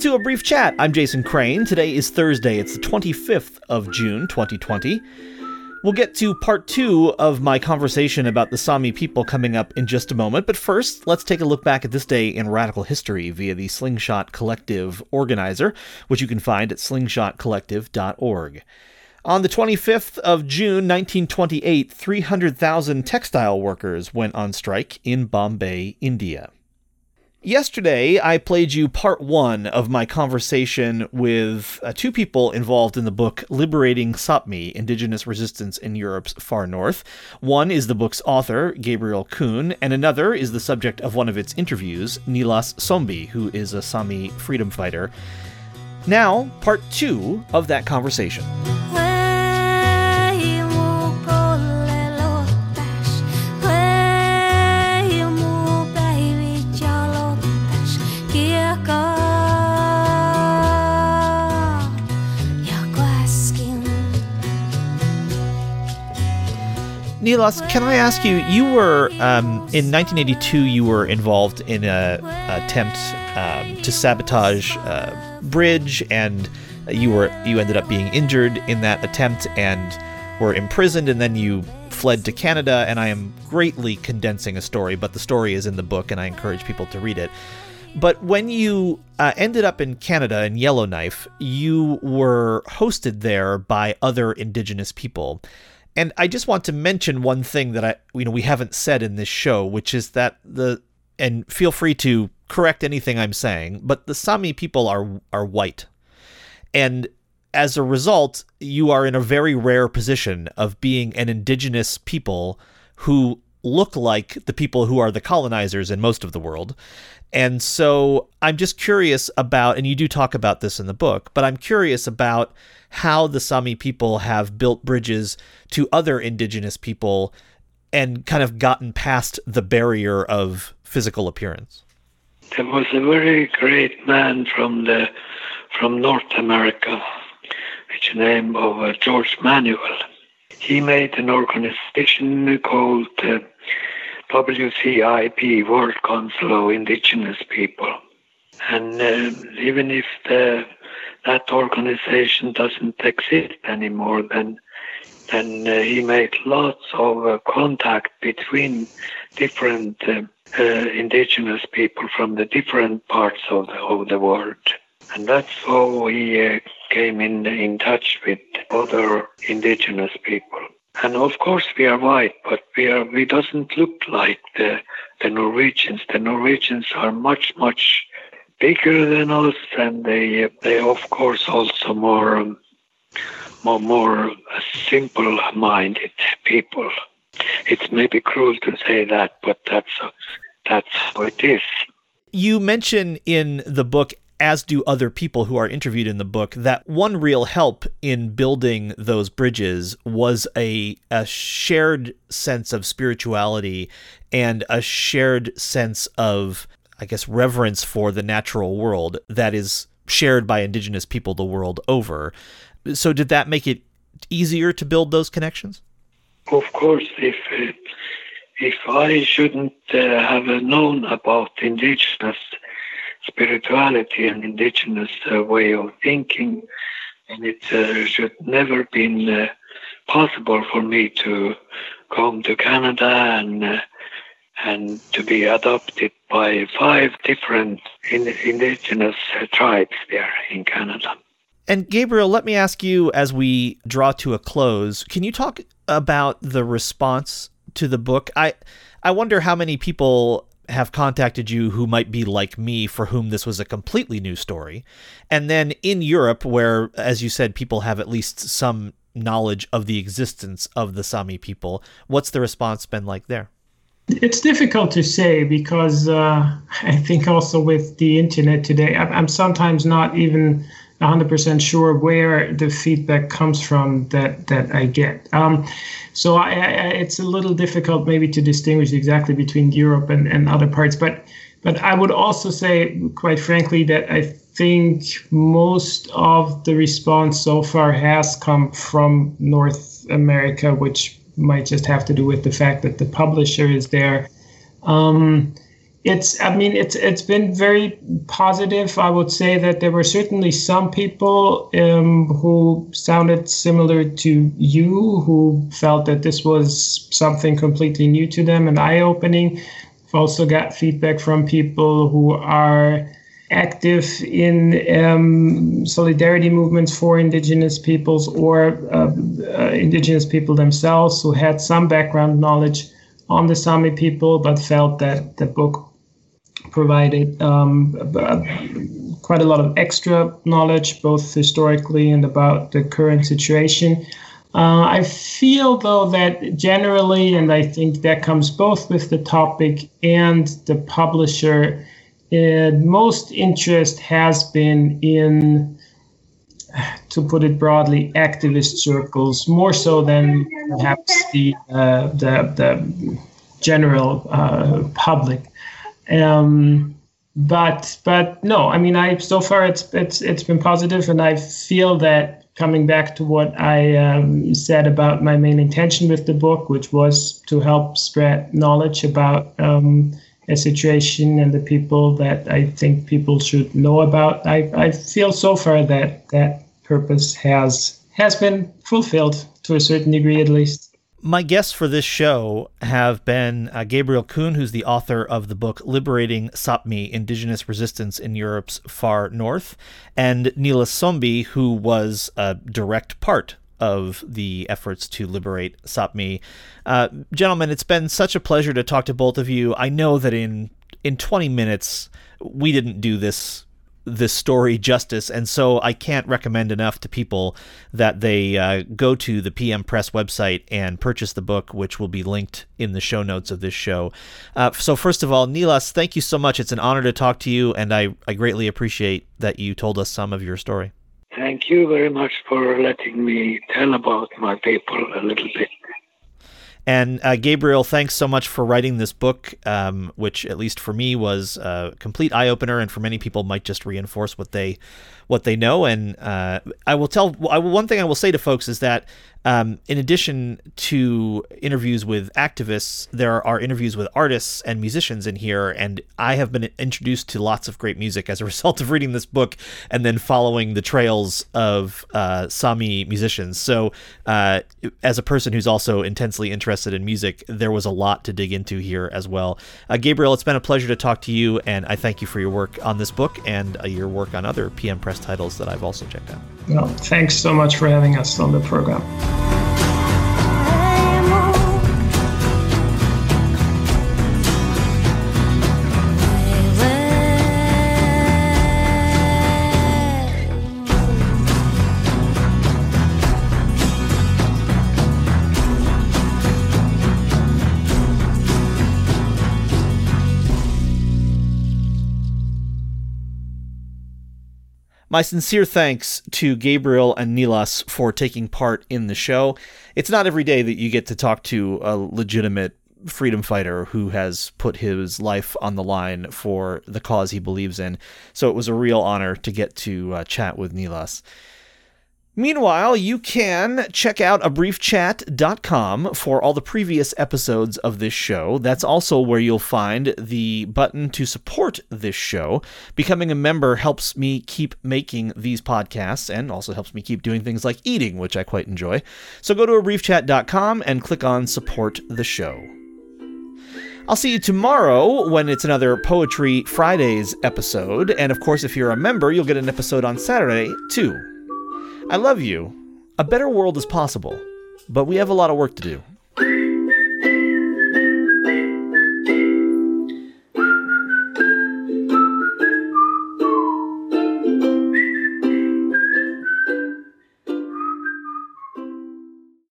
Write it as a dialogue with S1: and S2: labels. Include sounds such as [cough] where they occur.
S1: To a brief chat. I'm Jason Crane. Today is Thursday. It's the 25th of June, 2020. We'll get to part two of my conversation about the Sami people coming up in just a moment, but first, let's take a look back at this day in radical history via the Slingshot Collective organizer, which you can find at slingshotcollective.org. On the 25th of June 1928, 300,000 textile workers went on strike in Bombay, India. Yesterday, I played you part one of my conversation with uh, two people involved in the book Liberating Sapmi Indigenous Resistance in Europe's Far North. One is the book's author, Gabriel Kuhn, and another is the subject of one of its interviews, Niillas Somby, who is a Sami freedom fighter. Now, part two of that conversation. Niillas, can I ask you? You were um, in 1982. You were involved in a, attempt um, to sabotage a bridge, and you were you ended up being injured in that attempt and were imprisoned, and then you fled to Canada. And I am greatly condensing a story, but the story is in the book, and I encourage people to read it. But when you uh, ended up in Canada in Yellowknife, you were hosted there by other Indigenous people. And I just want to mention one thing that I you know we haven't said in this show, which is that the and feel free to correct anything I'm saying, but the Sami people are are white. And as a result, you are in a very rare position of being an indigenous people who look like the people who are the colonizers in most of the world. And so I'm just curious about, and you do talk about this in the book, but I'm curious about how the Sami people have built bridges to other indigenous people and kind of gotten past the barrier of physical appearance.
S2: There was a very great man from the from North America, which name of uh, George Manuel. He made an organization called uh, WCIP, World Council of Indigenous People. And uh, even if the, that organization doesn't exist anymore, then then uh, he made lots of uh, contact between different uh, uh, indigenous people from the different parts of the, of the world. And that's how he uh, came in, in touch with other indigenous people. And of course we are white, but we are we doesn't look like the the Norwegians. The Norwegians are much much bigger than us, and they they of course also more um, more more simple-minded people. It's maybe cruel to say that, but that's that's how it is.
S1: You mention in the book as do other people who are interviewed in the book, that one real help in building those bridges was a, a shared sense of spirituality and a shared sense of, I guess, reverence for the natural world that is shared by indigenous people the world over. So, did that make it easier to build those connections?
S2: Of course, if uh, if I shouldn't uh, have known about indigenous spirituality and indigenous uh, way of thinking, and it uh, should never been uh, possible for me to come to Canada and uh, and to be adopted by five different in, indigenous uh, tribes there in Canada.
S1: And Gabriel, let me ask you as we draw to a close, can you talk about the response to the book? I I wonder how many people have contacted you who might be like me for whom this was a completely new story. And then in Europe, where, as you said, people have at least some knowledge of the existence of the Sami people, what's the response been like there?
S3: It's difficult to say because uh, I think also with the internet today, I'm sometimes not even 100% sure where the feedback comes from that that I get. Um, so I, I, it's a little difficult maybe to distinguish exactly between Europe and, and other parts. But but I would also say, quite frankly, that I think most of the response so far has come from North America, which might just have to do with the fact that the publisher is there. Um, it's i mean it's it's been very positive. I would say that there were certainly some people um, who sounded similar to you who felt that this was something completely new to them and eye-opening. I've also got feedback from people who are active in um, solidarity movements for indigenous peoples or uh, uh, indigenous people themselves who had some background knowledge on the Sami people but felt that the book provided um, quite a lot of extra knowledge, both historically and about the current situation. Uh, I feel, though, that generally, and I think that comes both with the topic and the publisher, uh, most interest has been in, to put it broadly, activist circles, more so than perhaps the uh, the, the general uh, public. Um, but but no, I mean, I so far it's it's it's been positive, and I feel that coming back to what I um, said about my main intention with the book, which was to help spread knowledge about um, a situation and the people that I think people should know about. I, I feel so far that that purpose has has been fulfilled to a certain degree, at least.
S1: My guests for this show have been uh, Gabriel Kuhn, who's the author of the book Liberating Sapmi Indigenous Resistance in Europe's Far North, and Niillas Somby, who was a direct part of the efforts to liberate Sapmi. Uh, gentlemen, it's been such a pleasure to talk to both of you. I know that in in 20 minutes we didn't do this this story justice. And so I can't recommend enough to people that they uh, go to the PM Press website and purchase the book, which will be linked in the show notes of this show. Uh, so, first of all, Niillas, thank you so much. It's an honor to talk to you, and I, I greatly appreciate that you told us some of your story.
S2: Thank you very much for letting me tell about my people a little bit.
S1: And uh, Gabriel, thanks so much for writing this book, um, which at least for me was a complete eye opener, and for many people might just reinforce what they what they know. And uh, I will tell one thing I will say to folks is that um, in addition to interviews with activists, there are interviews with artists and musicians in here, and I have been introduced to lots of great music as a [laughs] result of reading this book and then following the trails of uh, Sami musicians. So, uh, as a person who's also intensely interested in music, there was a lot to dig into here as well. Uh, Gabriel, it's been a pleasure to talk to you, and I thank you for your work on this book and uh, your work on other PM Press titles that I've also checked out.
S3: Well, thanks so much for having us on the program. Bye.
S1: My sincere thanks to Gabriel and Niillas for taking part in the show. It's not every day that you get to talk to a legitimate freedom fighter who has put his life on the line for the cause he believes in. So it was a real honor to get to uh, chat with Niillas. Meanwhile, you can check out abriefchat.com for all the previous episodes of this show. That's also where you'll find the button to support this show. Becoming a member helps me keep making these podcasts and also helps me keep doing things like eating, which I quite enjoy. So go to abriefchat.com and click on support the show. I'll see you tomorrow when it's another Poetry Fridays episode. And of course, if you're a member, you'll get an episode on Saturday, too. I love you. A better world is possible, but we have a lot of work to do.